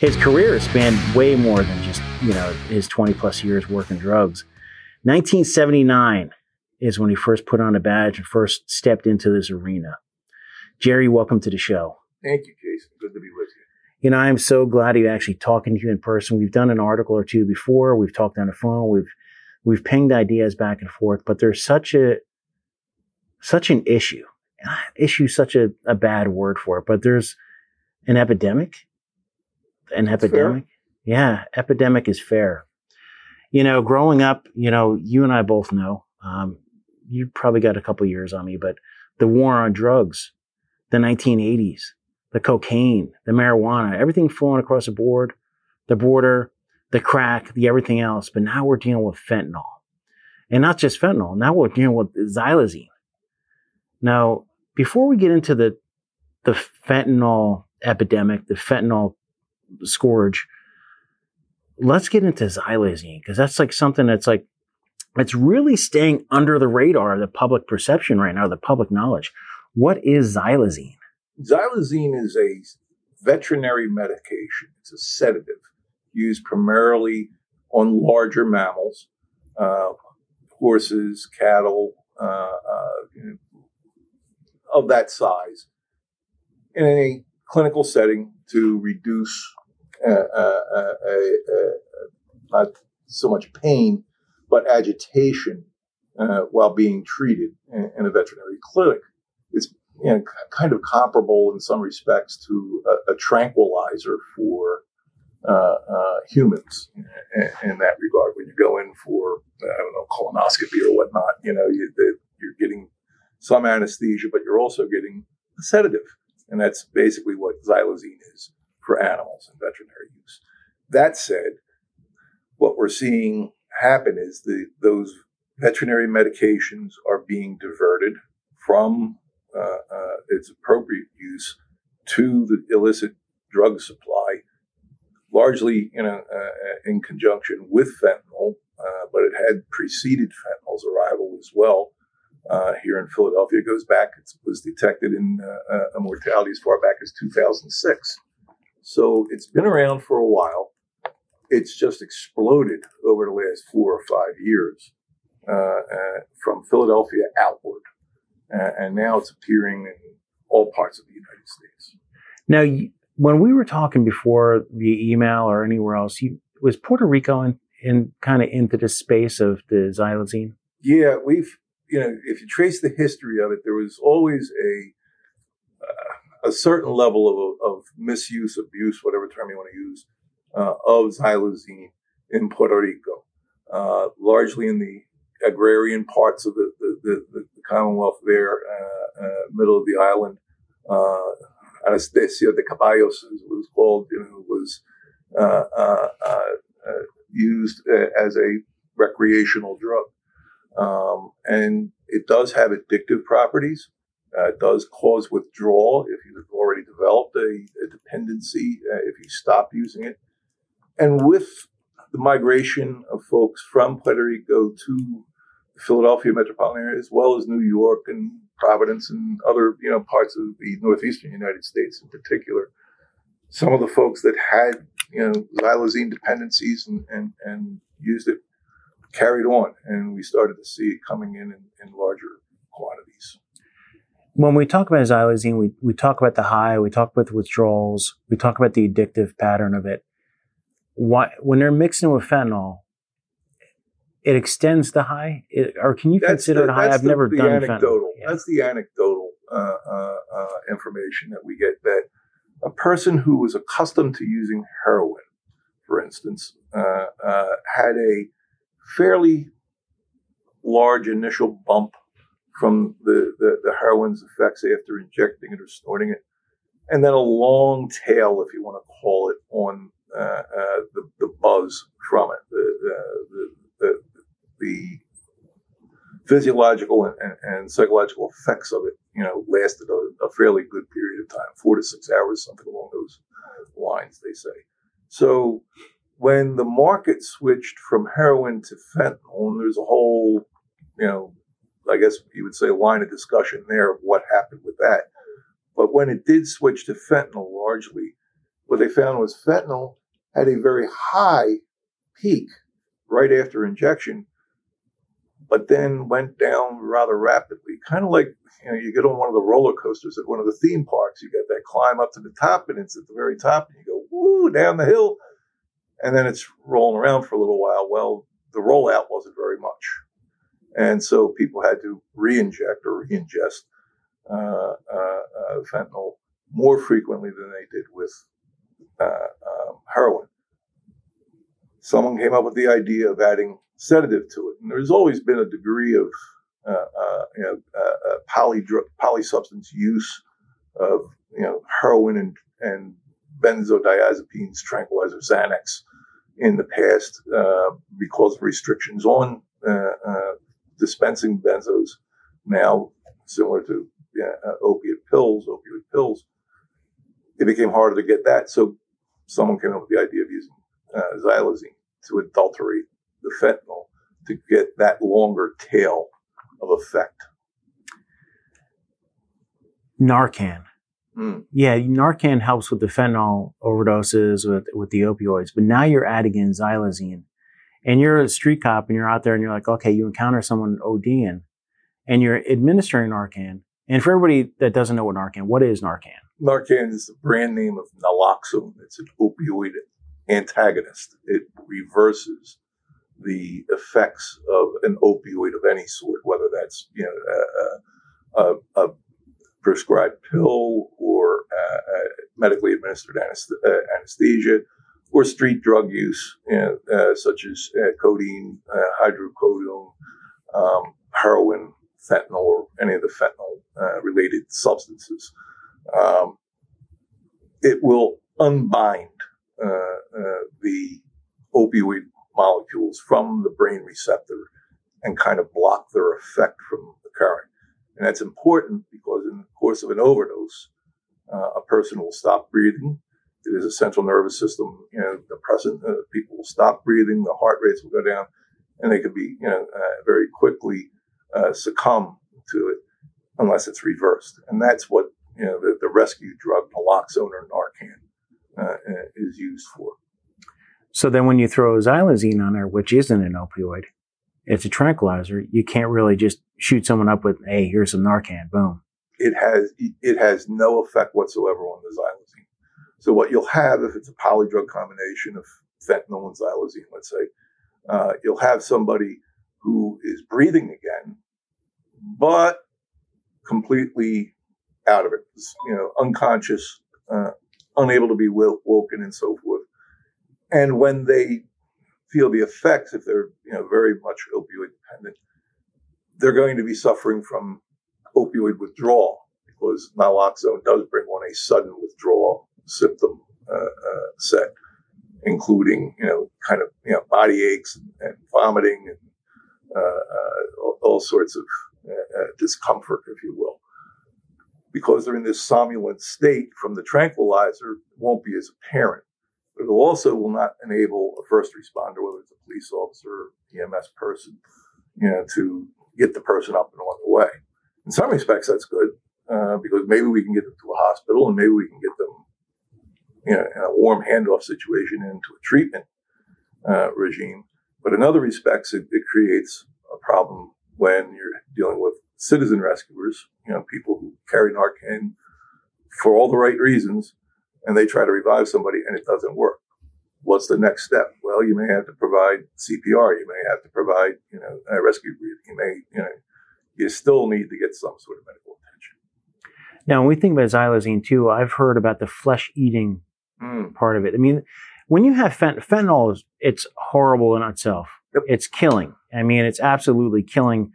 His career spanned way more than just, you know, his 20 plus years working drugs. 1979 is when he first put on a badge and first stepped into this arena. Jerry, welcome to the show. Thank you, Jason. Good to be with you. You know, I'm so glad he's actually talking to you in person. We've done an article or two before. We've talked on the phone. We've we've pinged ideas back and forth, but there's such a such an issue. Issue such a, a bad word for it, but there's an epidemic an That's epidemic. Fair. Yeah, epidemic is fair. You know, growing up, you know, you and I both know. Um, you probably got a couple years on me, but the war on drugs, the 1980s, the cocaine, the marijuana, everything flowing across the board, the border, the crack, the everything else. But now we're dealing with fentanyl, and not just fentanyl. Now we're dealing with xylazine. Now, before we get into the the fentanyl epidemic, the fentanyl scourge. Let's get into xylazine because that's like something that's like it's really staying under the radar of the public perception right now, the public knowledge. What is xylazine? Xylazine is a veterinary medication. It's a sedative used primarily on larger mammals, uh, horses, cattle, uh, uh, of that size, in a clinical setting to reduce uh, uh, uh, not so much pain, but agitation while being treated in, in, a veterinary clinic. It's you know, kind of comparable in some respects to a, a tranquilizer for uh, uh, humans in, in, that regard. When you go in for, I don't know, colonoscopy or whatnot, you know, you, are getting some anesthesia, but you're also getting a sedative. And that's basically what xylazine is for animals in veterinary use. That said, what we're seeing happen is the those veterinary medications are being diverted from its appropriate use to the illicit drug supply, largely uh, in conjunction with fentanyl, uh, but it had preceded fentanyl's arrival as well. Uh, here in Philadelphia, it goes back. It was detected in uh, a mortality as far back as 2006. So it's been around for a while. It's just exploded over the last four or five years uh, uh, from Philadelphia outward. Uh, and now it's appearing in all parts of the United States. Now, when we were talking before via email or anywhere else, you, was Puerto Rico in, in kind of into the space of the xylazine? Yeah, we've, you know, if you trace the history of it, there was always a a certain level of, of misuse, abuse, whatever term you want to use, uh, of xylazine in Puerto Rico, uh, largely in the agrarian parts of the, the, the, the Commonwealth there, uh, uh middle of the island. Uh, Anestesia de Caballos, was called, you know, was uh, used as a recreational drug. Um, and it does have addictive properties. Uh, it does cause withdrawal if you've already developed a, a dependency, uh, if you stop using it. And with the migration of folks from Puerto Rico to Philadelphia metropolitan area, as well as New York and Providence and other you know parts of the northeastern United States in particular, some of the folks that had you know xylazine dependencies and, and, and used it carried on, and we started to see it coming in in, in larger quantities when we talk about xylazine, we, we talk about the high, we talk about the withdrawals, we talk about the addictive pattern of it. Why, when they're mixing with fentanyl, it extends the high, it, or can you that's consider the, it high? I've the, never the done anecdotal. Yeah. That's the anecdotal uh, uh, uh, information that we get. That a person who was accustomed to using heroin, for instance, uh, uh, had a fairly large initial bump from the, the, the heroin's effects after injecting it or snorting it. And then a long tail, if you want to call it, on uh, uh, the, the buzz from it, the, the, the, the physiological and, and, and, psychological effects of it, you know, lasted a, a, fairly good period of time, four to six hours, something along those lines, they say. So when the market switched from heroin to fentanyl, and there's a whole, you know, I guess you would say line of discussion there of what happened with that. But when it did switch to fentanyl largely, what they found was fentanyl had a very high peak right after injection, but then went down rather rapidly. Kind of like you know, you get on one of the roller coasters at one of the theme parks. You get that climb up to the top, and it's at the very top, and you go woo down the hill, and then it's rolling around for a little while. Well, the rollout wasn't very much, and so people had to re-inject or re-ingest uh, uh, uh, fentanyl more frequently than they did with uh, um, heroin. Someone came up with the idea of adding sedative to it, and there's always been a degree of uh, uh, you know, uh, poly polysubstance use of you know heroin and, and benzodiazepines, tranquilizer, Xanax in the past uh, because of restrictions on uh, uh, dispensing benzos. Now, similar to opiate pills, opioid pills, it became harder to get that. So, someone came up with the idea of using xylazine to adulterate the fentanyl to get that longer tail of effect. Narcan. Mm. Yeah, Narcan helps with the fentanyl overdoses with, with the opioids, but now you're adding in xylazine. And you're a street cop and you're out there and you're like, okay, you encounter someone ODing and you're administering Narcan. And for everybody that doesn't know what Narcan, what is Narcan? Narcan is the brand name of naloxone. It's an opioid antagonist. It reverses the effects of an opioid of any sort, whether that's you know a, a, a prescribed pill or medically administered uh, anesthesia or street drug use, you know, uh, such as uh, codeine, uh, hydrocodone, um, heroin, fentanyl, or any of the fentanyl uh, substances. Um, it will unbind the opioid molecules from the brain receptor and kind of block their effect from occurring. And that's important because in the course of an overdose, uh, a person will stop breathing. It is a central nervous system, you know, depressant. Uh, people will stop breathing, the heart rates will go down, and they could be, you know, uh, very quickly uh, succumb to it unless it's reversed. And that's what, you know, the, the rescue drug naloxone or Narcan uh, is used for. So then when you throw xylazine on there, which isn't an opioid, it's a tranquilizer, you can't really just shoot someone up with, hey, here's some Narcan, boom. It has it has no effect whatsoever on the xylazine. So what you'll have if it's a polydrug combination of fentanyl and xylazine, let's say, uh, you'll have somebody who is breathing again, but completely out of it, you know, unconscious, uh, unable to be woken, and so forth. And when they feel the effects, if they're you know very much opioid dependent, they're going to be suffering from opioid withdrawal because naloxone does bring on a sudden withdrawal symptom uh, uh, set, including you know kind of you know body aches and, and vomiting and uh, uh all, all, sorts of uh, uh, discomfort, if you will. Because they're in this somnolent state from the tranquilizer, won't be as apparent but it also will not enable a first responder, whether it's a police officer, or EMS person, you know, to get the person up and on the way. In some respects, that's good uh, because maybe we can get them to a hospital and maybe we can get them, you know, in a warm handoff situation into a treatment uh, regime. But in other respects, it, it creates a problem when you're dealing with citizen rescuers, you know, people who carry Narcan for all the right reasons, and they try to revive somebody and it doesn't work. What's the next step? Well, you may have to provide CPR. You may have to provide, you know, a rescue breathing. You may, you know, you still need to get some sort of medical attention. Now, when we think about xylazine too, I've heard about the flesh eating mm. part of it. I mean, when you have fent- fentanyl, it's horrible in itself. Yep. It's killing. I mean, it's absolutely killing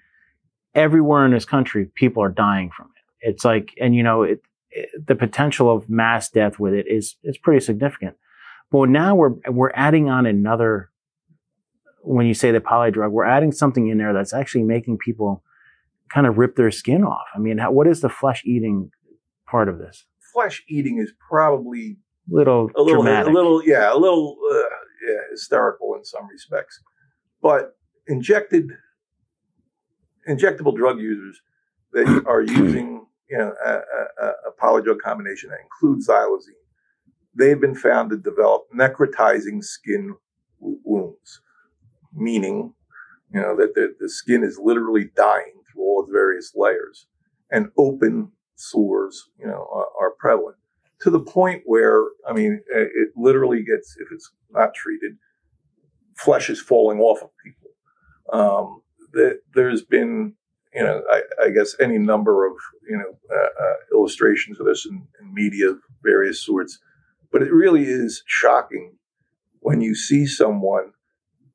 everywhere in this country. People are dying from it. It's like, and you know, it, the potential of mass death with it is is pretty significant. But now we're we're adding on another. When you say the poly drug, we're adding something in there that's actually making people kind of rip their skin off. I mean, how, what is the flesh eating part of this? Flesh eating is probably little a little dramatic. a little yeah a little uh, yeah hysterical in some respects. But injected, injectable drug users that are using, you know, a, a, a polydrug combination that includes xylazine, they've been found to develop necrotizing skin wounds, meaning, you know, that the, the skin is literally dying through all its various layers, and open sores, you know, are, are prevalent to the point where, I mean, it literally gets, if it's not treated, flesh is falling off of people. Um, that there's been, you know, I, I, guess any number of, you know, uh, uh, illustrations of this in, in media of various sorts, but it really is shocking when you see someone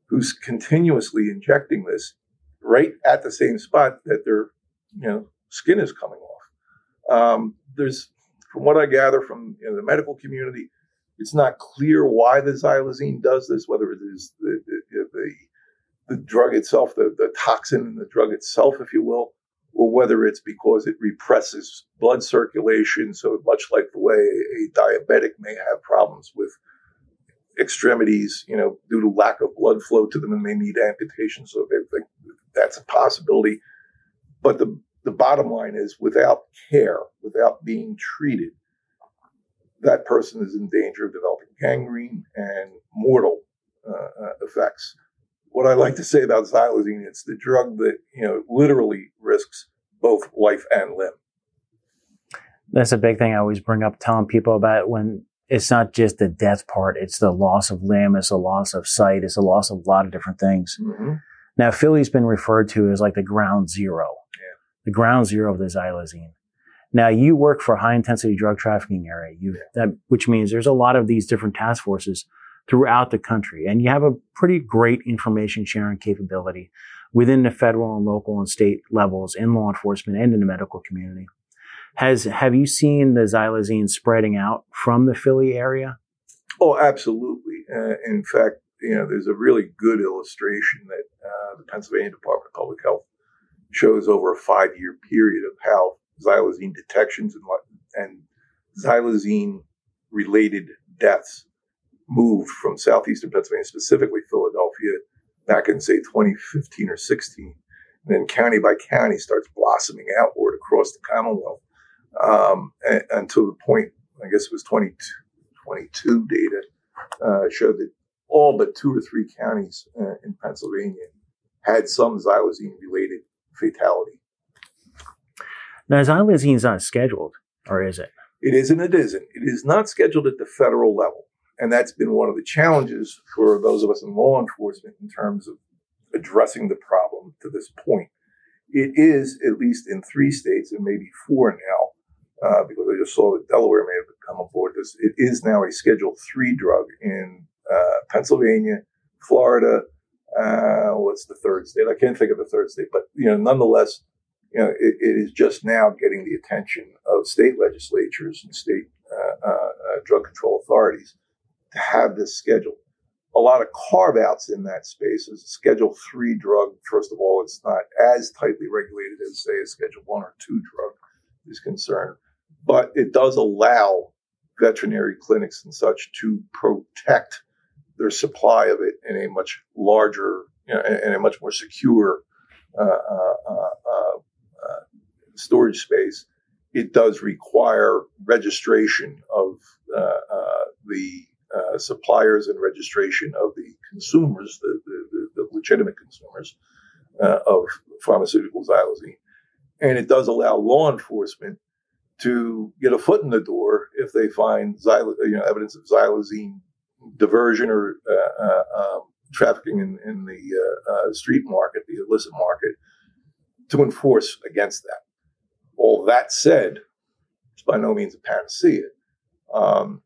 who's continuously injecting this right at the same spot that their, you know, skin is coming off. Um, there's from what I gather from you know, the medical community, it's not clear why the xylazine does this, whether it is the, the, the, drug itself, the, the toxin in the drug itself, if you will, or whether it's because it represses blood circulation. So much like the way a diabetic may have problems with extremities, you know, due to lack of blood flow to them and may need amputation. So they that's a possibility. But the the bottom line is without care, without being treated, that person is in danger of developing gangrene and mortal uh, uh, effects. What I like to say about xylazine, it's the drug that, you know, literally risks both life and limb. That's a big thing I always bring up telling people about when it's not just the death part, it's the loss of limb, it's the loss of sight, it's the loss of a lot of different things. Mm-hmm. Now, Philly's been referred to as like the ground zero the ground zero of the xylazine. Now you work for a high intensity drug trafficking area, you, that, which means there's a lot of these different task forces throughout the country, and you have a pretty great information sharing capability within the federal and local and state levels in law enforcement and in the medical community. Has have you seen the xylazine spreading out from the Philly area? Oh, absolutely. Uh, in fact, you know, there's a really good illustration that uh, the Pennsylvania Department of Public Health shows over a five year period of how xylazine detections and, and xylazine related deaths moved from southeastern Pennsylvania, specifically Philadelphia, back in say 2015 or 16. And then county by county starts blossoming outward across the Commonwealth um, and, until the point, I guess it was 22, 22 data, uh, showed that all but two or three counties uh, in Pennsylvania had some xylazine related fatality. Now, xylazine is not scheduled, or is it? It is and it isn't. It is not scheduled at the federal level. And that's been one of the challenges for those of us in law enforcement in terms of addressing the problem to this point. It is, at least in three states and maybe four now, uh, because I just saw that Delaware may have come aboard this. It is now a Schedule Three drug in uh, Pennsylvania, Florida, uh, what's the third state? I can't think of the third state, but you know, nonetheless, you know, it, it is just now getting the attention of state legislatures and state uh, uh, uh drug control authorities to have this schedule. A lot of carve outs in that space is a Schedule Three drug. First of all, it's not as tightly regulated as, say, a Schedule One or Two drug is concerned, but it does allow veterinary clinics and such to protect their supply of it in a much larger, you know, in a much more secure uh, uh, uh, uh, storage space. It does require registration of uh, uh, suppliers and registration of the consumers, the, the, the legitimate consumers of pharmaceutical xylazine. And it does allow law enforcement to get a foot in the door if they find you know, evidence of xylazine diversion or uh, uh, um, trafficking in, in the uh, uh, street market, the illicit market, to enforce against that. All that said, it's by no means a panacea, um,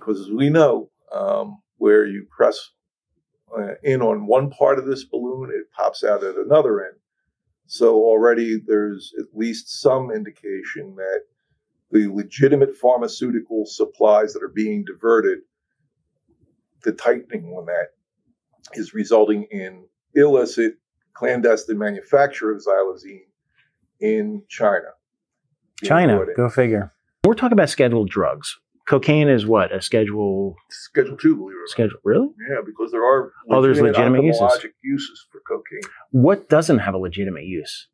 because as we know, um, where you press uh, in on one part of this balloon, it pops out at another end. So already there's at least some indication that the legitimate pharmaceutical supplies that are being diverted the tightening on that is resulting in illicit clandestine manufacture of xylazine in China. China, go figure. We're talking about scheduled drugs cocaine is what a schedule Schedule two, believe it or not. schedule. Really? Yeah, because there are Oh, there's legitimate uses. uses for cocaine. What doesn't have a legitimate use?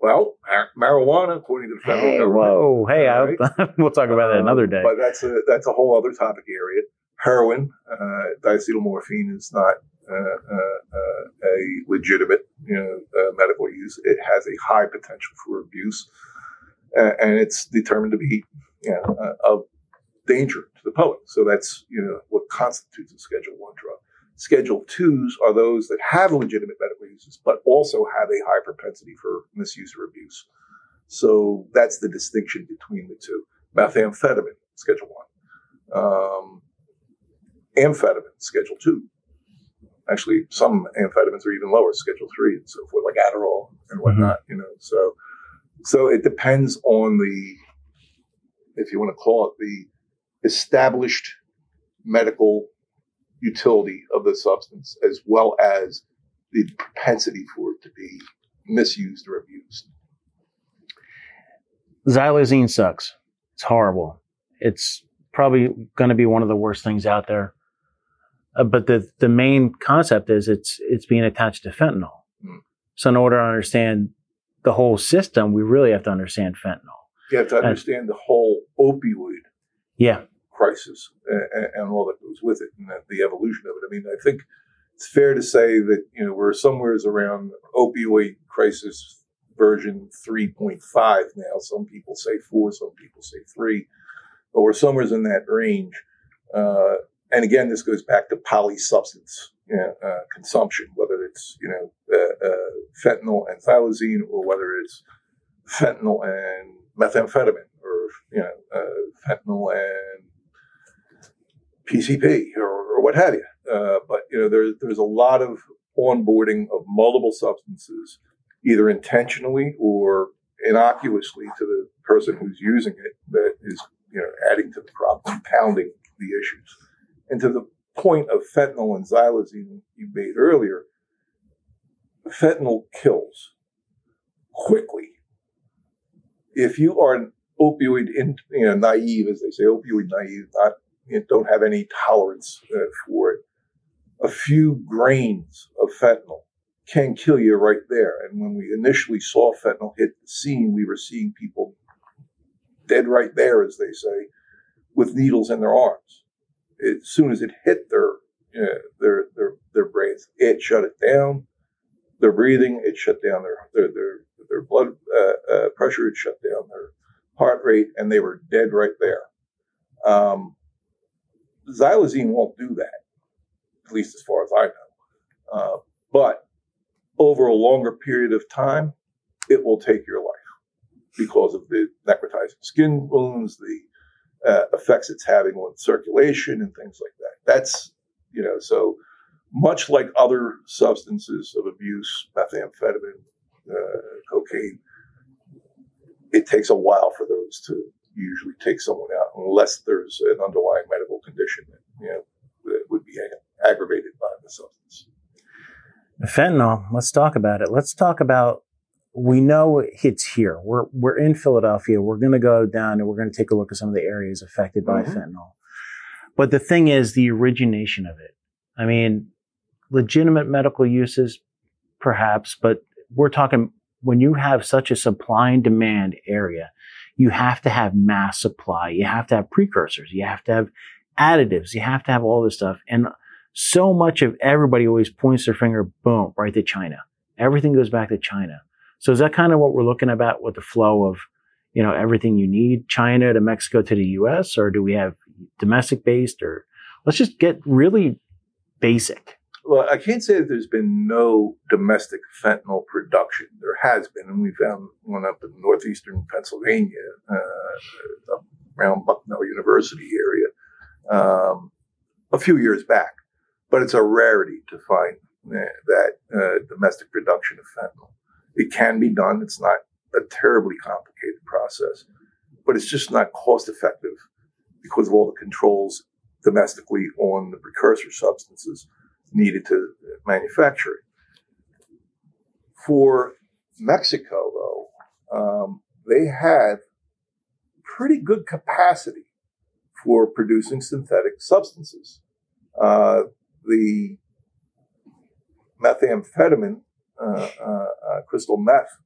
Well, mar- marijuana, according to the federal Hey, government. whoa, hey, I, we'll talk about that Um, another day. But that's a that's a whole other topic area. Heroin, uh, diacetylmorphine is not uh, uh, uh, a legitimate you know, uh, medical use. It has a high potential for abuse, uh, and it's determined to be you know, uh, of danger to the public. So that's you know what constitutes a Schedule One drug. Schedule twos are those that have legitimate medical uses, but also have a high propensity for misuse or abuse. So that's the distinction between the two. Methamphetamine, Schedule One. Um, amphetamine, Schedule Two. Actually, some amphetamines are even lower, Schedule Three, and so forth, like Adderall and whatnot. You know, so so it depends on the, if you want to call it the established medical utility of the substance, as well as the propensity for it to be misused or abused. Xylazine sucks. It's horrible. It's probably going to be one of the worst things out there. Uh, but the the main concept is it's it's being attached to fentanyl. Mm. So in order to understand the whole system, we really have to understand fentanyl. You have to understand the whole opioid Yeah, crisis and, and all that goes with it and the, evolution of it. I mean, I think it's fair to say that, you know, we're somewheres around opioid crisis version 3.5 now. Some people say four, some people say three, but we're somewheres in that range. Uh, and again, this goes back to polysubstance you know, uh, consumption, whether it's, you know, uh, uh, fentanyl and xylazine or whether it's fentanyl and methamphetamine or, you know, uh, fentanyl and PCP or, or what have you. Uh, but you know, there's there's a lot of onboarding of multiple substances, either intentionally or innocuously to the person who's using it, that is you know adding to the problem, compounding the issues. And to the point of fentanyl and xylazine you made earlier, fentanyl kills quickly. If you are an opioid in, you know, naive, as they say, opioid naive, not you don't have any tolerance uh, for it, a few grains of fentanyl can kill you right there. And when we initially saw fentanyl hit the scene, we were seeing people dead right there, as they say, with needles in their arms. As soon as it hit their uh, their their their brains, it shut it down. Their breathing, it shut down their their their, their blood uh, uh, pressure, it shut down their heart rate, and they were dead right there. Um, xylazine won't do that, at least as far as I know. Uh, but over a longer period of time, it will take your life because of the necrotizing skin wounds, the uh, effects it's having on circulation, and things like that. That's, you know, so much like other substances of abuse, methamphetamine, uh, cocaine, it takes a while for those to usually take someone out unless there's an underlying medical condition that you know that would be ag- aggravated by the substance. fentanyl. Let's talk about it. Let's talk about. We know it's here. We're we're in Philadelphia. We're going to go down and we're going to take a look at some of the areas affected by Mhm. fentanyl. But the thing is, the origination of it. I mean, legitimate medical uses, perhaps, but we're talking when you have such a supply and demand area, you have to have mass supply. You have to have precursors. You have to have additives. You have to have all this stuff. And so much of everybody always points their finger, boom, right to China. Everything goes back to China. So is that kind of what we're looking about with the flow of, you know, everything you need, China to Mexico to the US, or do we have domestic based or let's just get really basic. Well, I can't say that there's been no domestic fentanyl production. There has been, and we found one up in northeastern Pennsylvania, uh, around Bucknell University area, um, a few years back. But it's a rarity to find uh, that uh, domestic production of fentanyl. It can be done. It's not a terribly complicated process, but it's just not cost effective because of all the controls domestically on the precursor substances needed to manufacture it. For Mexico, though, um, they had pretty good capacity for producing synthetic substances. Uh, the methamphetamine, uh, uh, uh, crystal meth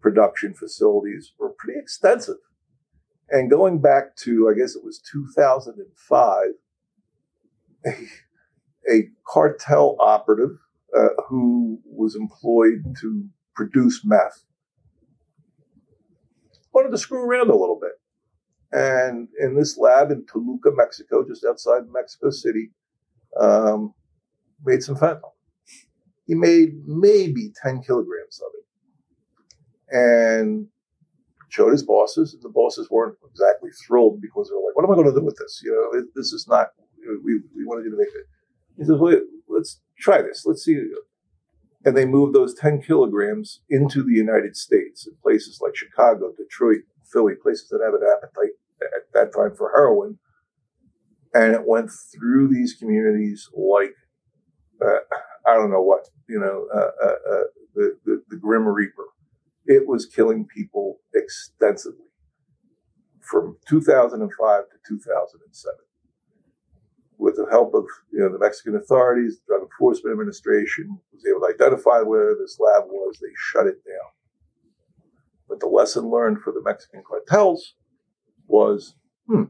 production facilities were pretty extensive. And going back to, I guess it was 2005, a, cartel operative uh, who was employed to produce meth wanted to screw around a little bit. And in this lab in Toluca, Mexico, just outside Mexico City, um, made some fentanyl. He made maybe 10 kilograms of it and showed his bosses. And the bosses weren't exactly thrilled because they were like, what am I going to do with this? You know, this is not, we, we wanted you to make it. He says, let's try this. Let's see. And they moved those 10 kilograms into the United States in places like Chicago, Detroit, Philly, places that have an appetite at that time for heroin. And it went through these communities like, uh, I don't know what, you know, uh, uh, uh the, the, the Grim Reaper. It was killing people extensively from 2005 to 2007 with the help of you know the Mexican authorities, the Drug Enforcement Administration was able to identify where this lab was. They shut it down. But the lesson learned for the Mexican cartels was, hmm,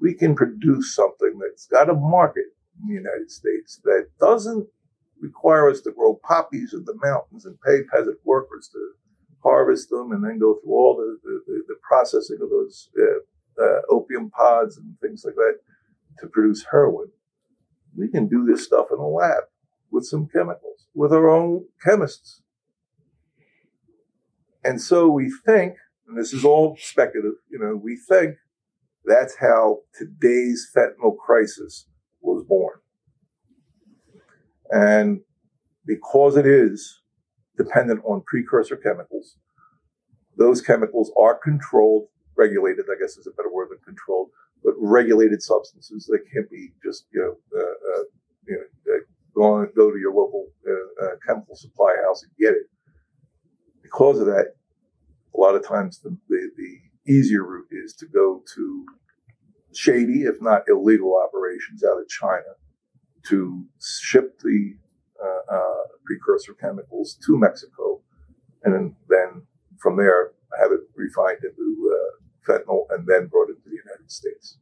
we can produce something that's got a market in the United States that doesn't require us to grow poppies in the mountains and pay peasant workers to harvest them and then go through all the, the, the processing of those uh, uh, opium pods and things like that to produce heroin. We can do this stuff in a lab with some chemicals, with our own chemists. And so we think, and this is all speculative, you know, we think that's how today's fentanyl crisis was born. And because it is dependent on precursor chemicals, those chemicals are controlled, regulated, I guess is a better word than controlled, but regulated substances that can't be just you know uh, uh, you know uh, go on, go to your local uh, uh, chemical supply house and get it. Because of that, a lot of times the, the, the easier route is to go to shady, if not illegal, operations out of China to ship the uh, precursor chemicals to Mexico, and then, then from there have it refined into fentanyl and then brought into United States.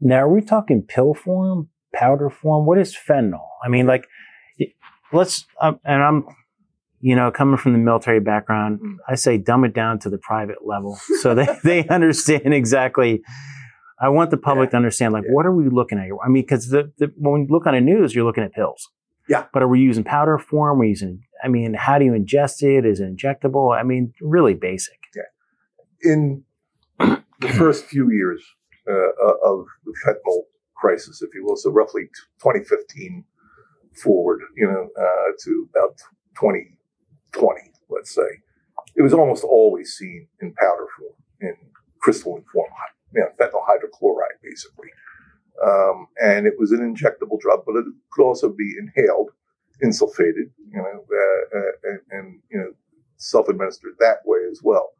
Now, are we talking pill form, powder form? What is fentanyl? I mean, like, let's, um, and I'm, you know, coming from the military background, mm. I say dumb it down to the private level so they, they understand exactly. I want the public yeah. to understand, like, yeah. what are we looking at? I mean, because the, the, when you look on the news, you're looking at pills. Yeah. But are we using powder form? Are we using, I mean, how do you ingest it? Is it injectable? I mean, really basic. Yeah. In the first few years uh, of the fentanyl crisis, if you will, so roughly 2015 forward, you know, uh, to about 2020, let's say, it was almost always seen in powder form, in crystalline form, you know, fentanyl hydrochloride, basically. Um, and it was an injectable drug, but it could also be inhaled, insufflated, you know, uh, uh and, and, you know, self-administered that way as well.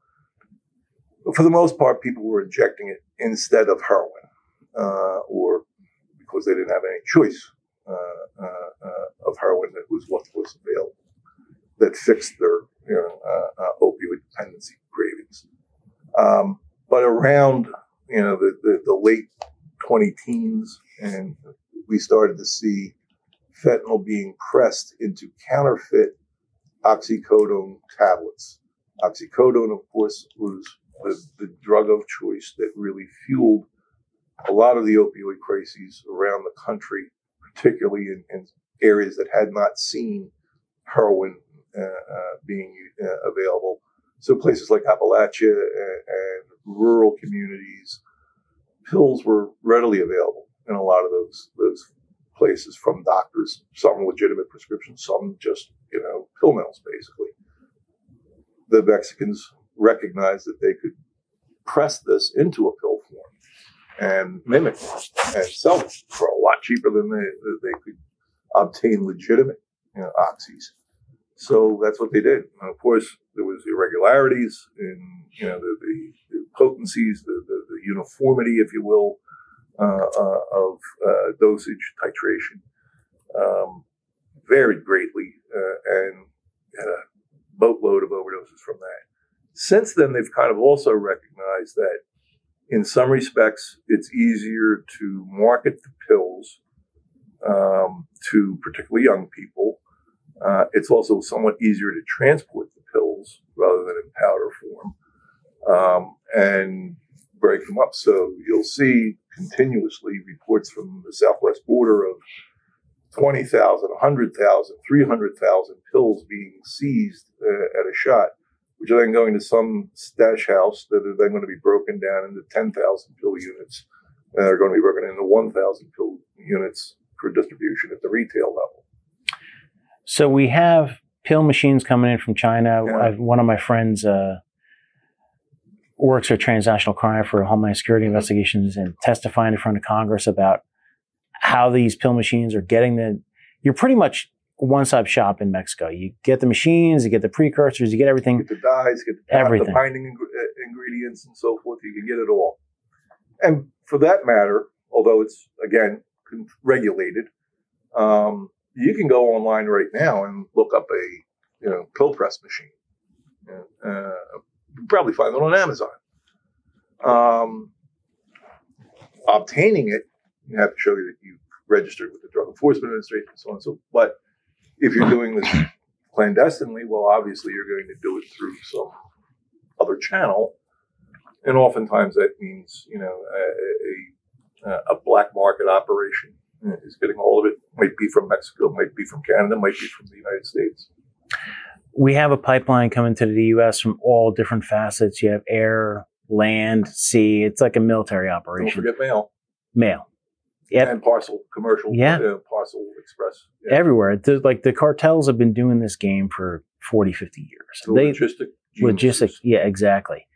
For the most part, people were injecting it instead of heroin, uh, or because they didn't have any choice uh, uh, uh of heroin that was what was available that fixed their you know, uh, uh, opioid dependency cravings. Um, but around you know the, the, the late 20 teens, and we started to see fentanyl being pressed into counterfeit oxycodone tablets. Oxycodone, of course, was the, the drug of choice that really fueled a lot of the opioid crises around the country, particularly in, in areas that had not seen heroin uh, uh, being uh, available. So places like Appalachia and, and, rural communities, pills were readily available in a lot of those those places from doctors. Some legitimate prescriptions, some just you know pill mills, basically. The Mexicans recognized that they could press this into a pill form and mimic it and sell it for a lot cheaper than they, they could obtain legitimate you know, oxys. So that's what they did. And of course, there was irregularities in you know the, the, the potencies, the, the, the, uniformity, if you will, uh, uh, of uh, dosage titration um, varied greatly uh, and had a boatload of overdoses from that. Since then, they've kind of also recognized that in some respects, it's easier to market the pills um, to particularly young people. Uh, it's also somewhat easier to transport the pills rather than in powder form um, and break them up. So you'll see continuously reports from the southwest border of 20,000, 100,000, 300,000 pills being seized uh, at a shot, which are then going to some stash house that are then going to be broken down into 10,000 pill units. And are going to be broken into 1,000 pill units for distribution at the retail level. So we have pill machines coming in from China. Yeah. one of my friends uh, works for transnational crime for Homeland Security mm-hmm. investigations and testifying in front of Congress about how these pill machines are getting the, you're pretty much one-stop shop in Mexico. You get the machines, you get the precursors, you get everything. You get the dyes, get the, everything. the binding ing- uh, ingredients and so forth. You can get it all. And for that matter, although it's again regulated, um, you can go online right now and look up a you know pill press machine. Uh, probably find it on Amazon. Um, obtaining it you have to show you that you registered with the Drug Enforcement Administration and so on and so. But if you're doing this clandestinely, well, obviously you're going to do it through some other channel, and oftentimes that means you know a, a, a black market operation is getting all of it. Might be from Mexico, might be from Canada, might be from the United States. We have a pipeline coming to the U.S. from all different facets. You have air, land, sea. It's like a military operation. Don't forget mail. Mail. Yep. And parcel, commercial, yeah. Uh, parcel express. Yeah. Everywhere. The, like the cartels have been doing this game for 40, 50 years. The they, logistic. Logistic. Yeah, exactly.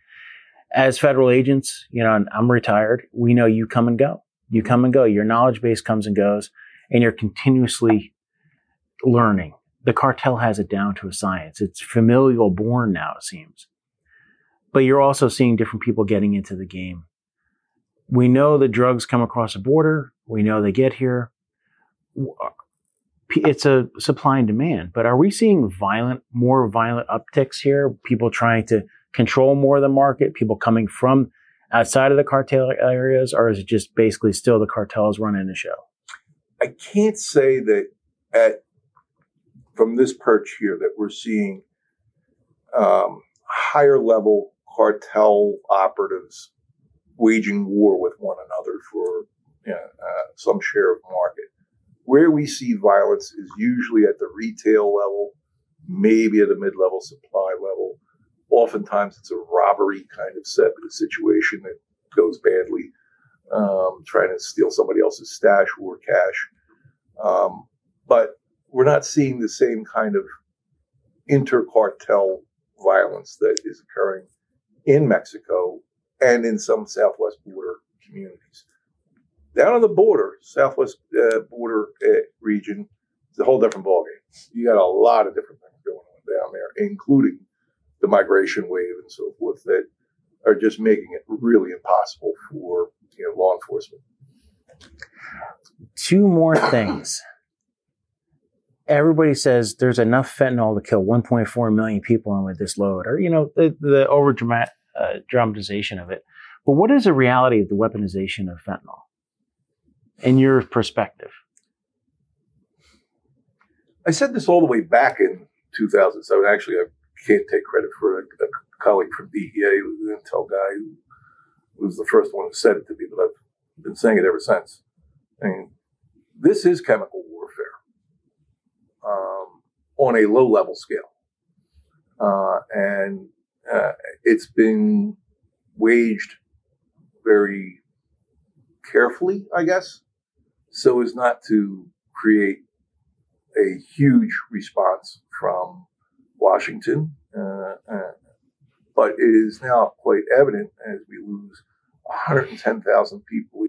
As federal agents, you know, I'm retired. We know you come and go. You come and go. Your knowledge base comes and goes, and you're continuously learning. The cartel has it down to a science. It's familial born now, it seems. But you're also seeing different people getting into the game we know the drugs come across the border. We know they get here. It's a supply and demand. But are we seeing violent, more violent upticks here? People trying to control more of the market, people coming from outside of the cartel areas, or is it just basically still the cartels running the show? I can't say that at from this perch here that we're seeing um, higher level cartel operatives waging war with one another for you know, uh, some share of market. Where we see violence is usually at the retail level, maybe at a mid-level supply level. Oftentimes, it's a robbery kind of set situation that goes badly, um, trying to steal somebody else's stash or cash. Um, but we're not seeing the same kind of intercartel violence that is occurring in Mexico and in some southwest border communities. Down on the border, southwest uh, border uh, region, it's a whole different ballgame. You got a lot of different things going on down there, including the migration wave and so forth, that are just making it really impossible for you know, law enforcement. Two more things. Everybody says there's enough fentanyl to kill 1.4 million people with this load, or you know the, the over uh, dramatization of it. But what is the reality of the weaponization of fentanyl in your perspective? I said this all the way back in 2007. Actually, I can't take credit for a, a colleague from DEA an intel guy who was the first one who said it to me, but I've been saying it ever since. I mean, this is chemical warfare um, on a low level scale. Uh, and uh, it's been waged very carefully, I guess, so as not to create a huge response from Washington. Uh, uh, but it is now quite evident as we lose 110,000 people